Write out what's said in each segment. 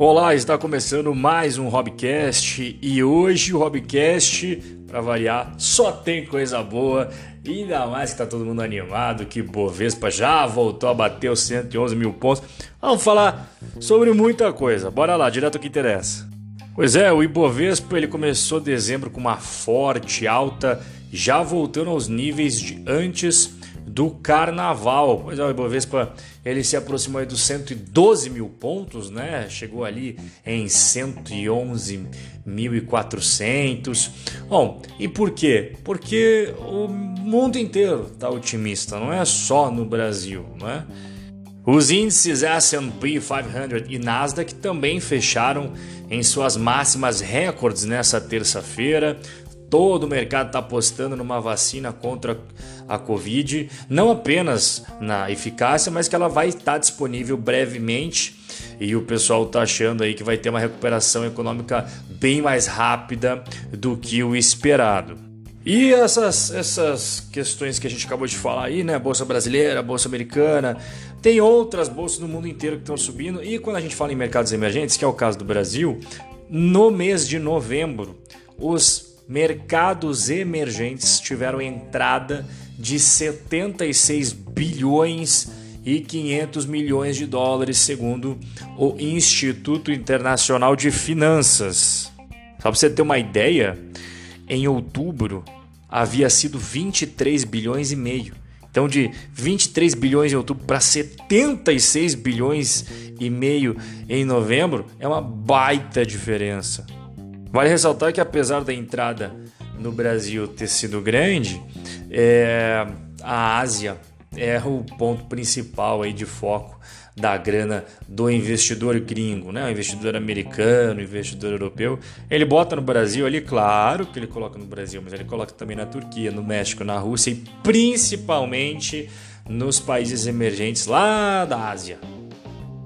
Olá, está começando mais um Hobcast e hoje o Hobcast, para variar, só tem coisa boa. Ainda mais que tá todo mundo animado, que Bovespa já voltou a bater os 111 mil pontos. Vamos falar sobre muita coisa. Bora lá, direto ao que interessa. Pois é, o Ibovespa ele começou dezembro com uma forte alta, já voltando aos níveis de antes do carnaval. Pois é, o Ibovespa ele se aproximou dos 112 mil pontos, né? Chegou ali em 111.400. Bom, e por quê? Porque o mundo inteiro está otimista, não é só no Brasil, né? Os índices S&P 500 e Nasdaq também fecharam em suas máximas recordes nessa terça-feira. Todo o mercado está apostando numa vacina contra a Covid, não apenas na eficácia, mas que ela vai estar disponível brevemente e o pessoal está achando aí que vai ter uma recuperação econômica bem mais rápida do que o esperado. E essas, essas questões que a gente acabou de falar aí, né? Bolsa brasileira, bolsa americana, tem outras bolsas no mundo inteiro que estão subindo. E quando a gente fala em mercados emergentes, que é o caso do Brasil, no mês de novembro, os mercados emergentes tiveram entrada de 76 bilhões e 500 milhões de dólares, segundo o Instituto Internacional de Finanças. Só para você ter uma ideia, em outubro havia sido 23 bilhões e meio. Então, de 23 bilhões em outubro para 76 bilhões e meio em novembro é uma baita diferença. Vale ressaltar que apesar da entrada no Brasil ter sido grande, é, a Ásia é o ponto principal aí de foco da grana do investidor gringo, né? O investidor americano, o investidor europeu. Ele bota no Brasil ali, claro que ele coloca no Brasil, mas ele coloca também na Turquia, no México, na Rússia e principalmente nos países emergentes lá da Ásia.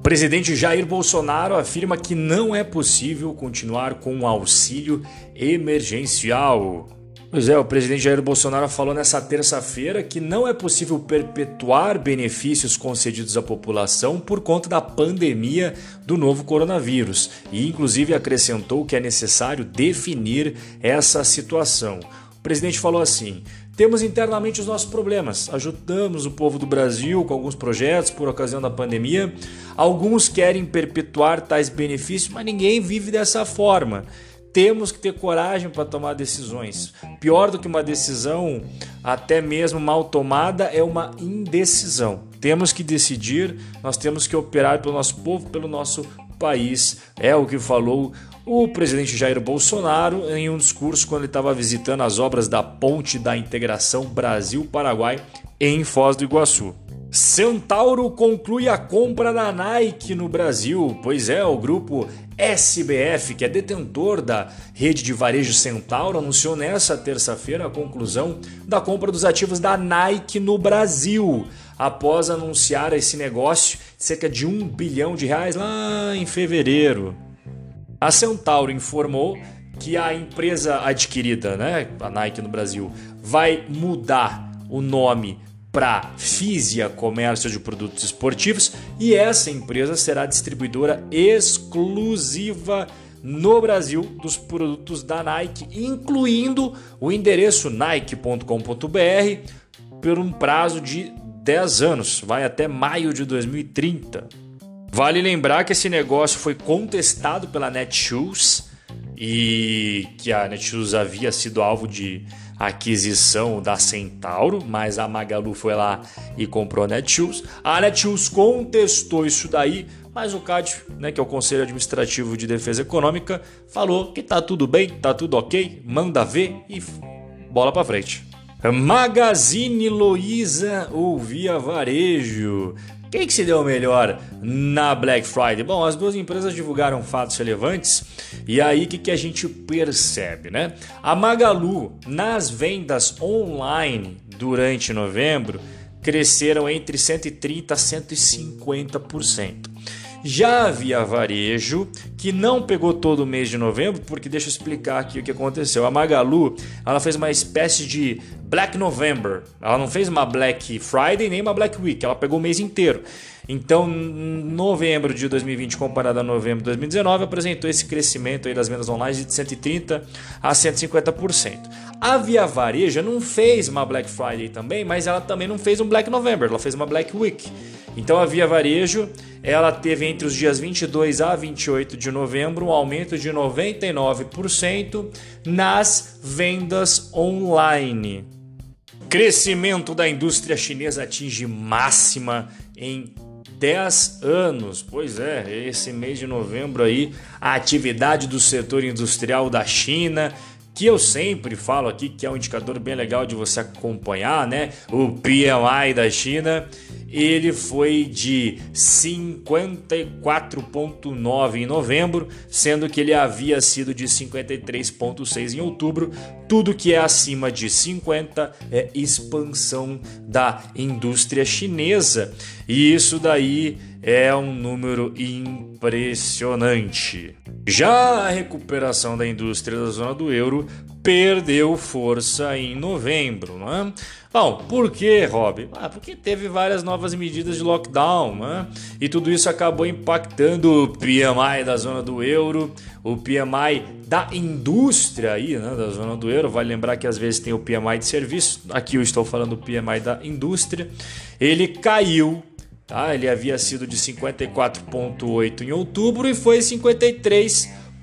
O presidente Jair Bolsonaro afirma que não é possível continuar com o auxílio emergencial. Pois é, o presidente Jair Bolsonaro falou nessa terça-feira que não é possível perpetuar benefícios concedidos à população por conta da pandemia do novo coronavírus e, inclusive, acrescentou que é necessário definir essa situação. O presidente falou assim: temos internamente os nossos problemas. Ajudamos o povo do Brasil com alguns projetos por ocasião da pandemia. Alguns querem perpetuar tais benefícios, mas ninguém vive dessa forma. Temos que ter coragem para tomar decisões. Pior do que uma decisão, até mesmo mal tomada, é uma indecisão. Temos que decidir, nós temos que operar pelo nosso povo, pelo nosso país. É o que falou o presidente Jair Bolsonaro em um discurso quando ele estava visitando as obras da Ponte da Integração Brasil-Paraguai em Foz do Iguaçu. Centauro conclui a compra da Nike no Brasil. Pois é, o grupo SBF, que é detentor da rede de varejo Centauro, anunciou nesta terça-feira a conclusão da compra dos ativos da Nike no Brasil, após anunciar esse negócio de cerca de um bilhão de reais lá em fevereiro. A Centauro informou que a empresa adquirida, né, a Nike no Brasil, vai mudar o nome para Fisia Comércio de Produtos Esportivos e essa empresa será distribuidora exclusiva no Brasil dos produtos da Nike, incluindo o endereço nike.com.br por um prazo de 10 anos, vai até maio de 2030. Vale lembrar que esse negócio foi contestado pela Netshoes e que a Netshoes havia sido alvo de aquisição da Centauro, mas a Magalu foi lá e comprou a Netshoes. A Netshoes contestou isso daí, mas o CAD, né, que é o Conselho Administrativo de Defesa Econômica, falou que tá tudo bem, tá tudo ok, manda ver e bola para frente. Magazine Luiza ou Via Varejo quem que se deu melhor na Black Friday? Bom, as duas empresas divulgaram fatos relevantes e aí o que, que a gente percebe, né? A Magalu, nas vendas online durante novembro, cresceram entre 130% a 150%. Já havia varejo, que não pegou todo o mês de novembro, porque deixa eu explicar aqui o que aconteceu. A Magalu, ela fez uma espécie de Black November. Ela não fez uma Black Friday nem uma Black Week, ela pegou o mês inteiro. Então, novembro de 2020 comparado a novembro de 2019 apresentou esse crescimento aí das vendas online de 130 a 150%. A Via Vareja não fez uma Black Friday também, mas ela também não fez um Black November, ela fez uma Black Week. Então a Via Varejo, ela teve entre os dias 22 a 28 de novembro um aumento de 99% nas vendas online. Crescimento da indústria chinesa atinge máxima em 10 anos. Pois é, esse mês de novembro aí, a atividade do setor industrial da China, que eu sempre falo aqui que é um indicador bem legal de você acompanhar, né? O PMI da China, ele foi de 54,9 em novembro, sendo que ele havia sido de 53,6 em outubro. Tudo que é acima de 50 é expansão da indústria chinesa, e isso daí é um número impressionante. Já a recuperação da indústria da zona do euro perdeu força em novembro, não é? Bom, por que, Rob? Ah, porque teve várias novas medidas de lockdown, né? E tudo isso acabou impactando o PMI da zona do euro, o PMI da indústria aí, né, da zona do euro. Vale lembrar que às vezes tem o PMI de serviço. Aqui eu estou falando do PMI da indústria. Ele caiu Tá? Ele havia sido de 54,8 em outubro e foi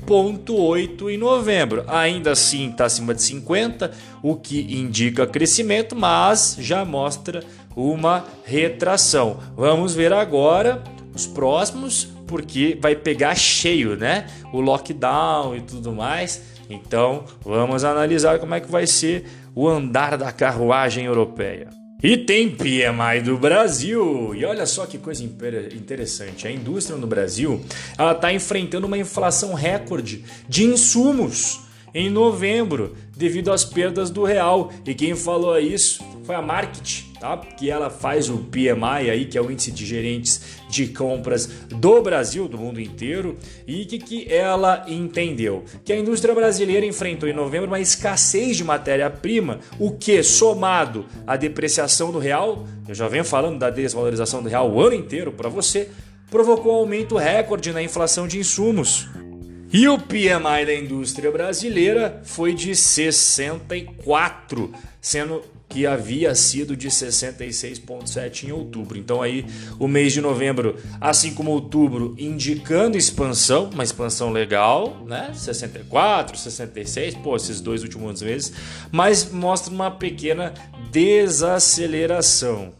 53,8 em novembro. Ainda assim está acima de 50, o que indica crescimento, mas já mostra uma retração. Vamos ver agora os próximos, porque vai pegar cheio, né? O lockdown e tudo mais. Então, vamos analisar como é que vai ser o andar da carruagem europeia. E tem PMI do Brasil. E olha só que coisa interessante. A indústria no Brasil ela está enfrentando uma inflação recorde de insumos em novembro devido às perdas do real. E quem falou isso foi a Market, tá? Que ela faz o PMI aí, que é o índice de gerentes de compras do Brasil, do mundo inteiro, e que, que ela entendeu? Que a indústria brasileira enfrentou em novembro uma escassez de matéria-prima, o que, somado à depreciação do real, eu já venho falando da desvalorização do real o ano inteiro para você, provocou um aumento recorde na inflação de insumos. E o PMI da indústria brasileira foi de 64, sendo que havia sido de 66,7 em outubro. Então aí o mês de novembro, assim como outubro, indicando expansão, uma expansão legal, né? 64, 66, pô, esses dois últimos meses, mas mostra uma pequena desaceleração.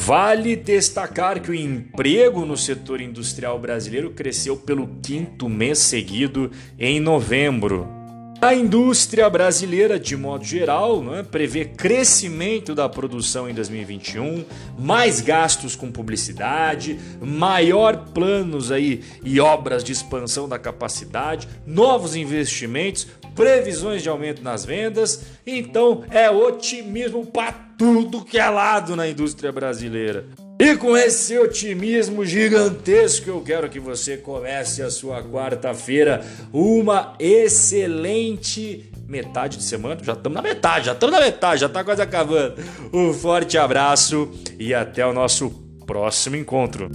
Vale destacar que o emprego no setor industrial brasileiro cresceu pelo quinto mês seguido em novembro. A indústria brasileira, de modo geral, né, prevê crescimento da produção em 2021, mais gastos com publicidade, maior planos aí e obras de expansão da capacidade, novos investimentos, previsões de aumento nas vendas. Então é otimismo para tudo que é lado na indústria brasileira. E com esse otimismo gigantesco, eu quero que você comece a sua quarta-feira uma excelente metade de semana. Já estamos na metade, já estamos na metade, já está quase acabando. Um forte abraço e até o nosso próximo encontro.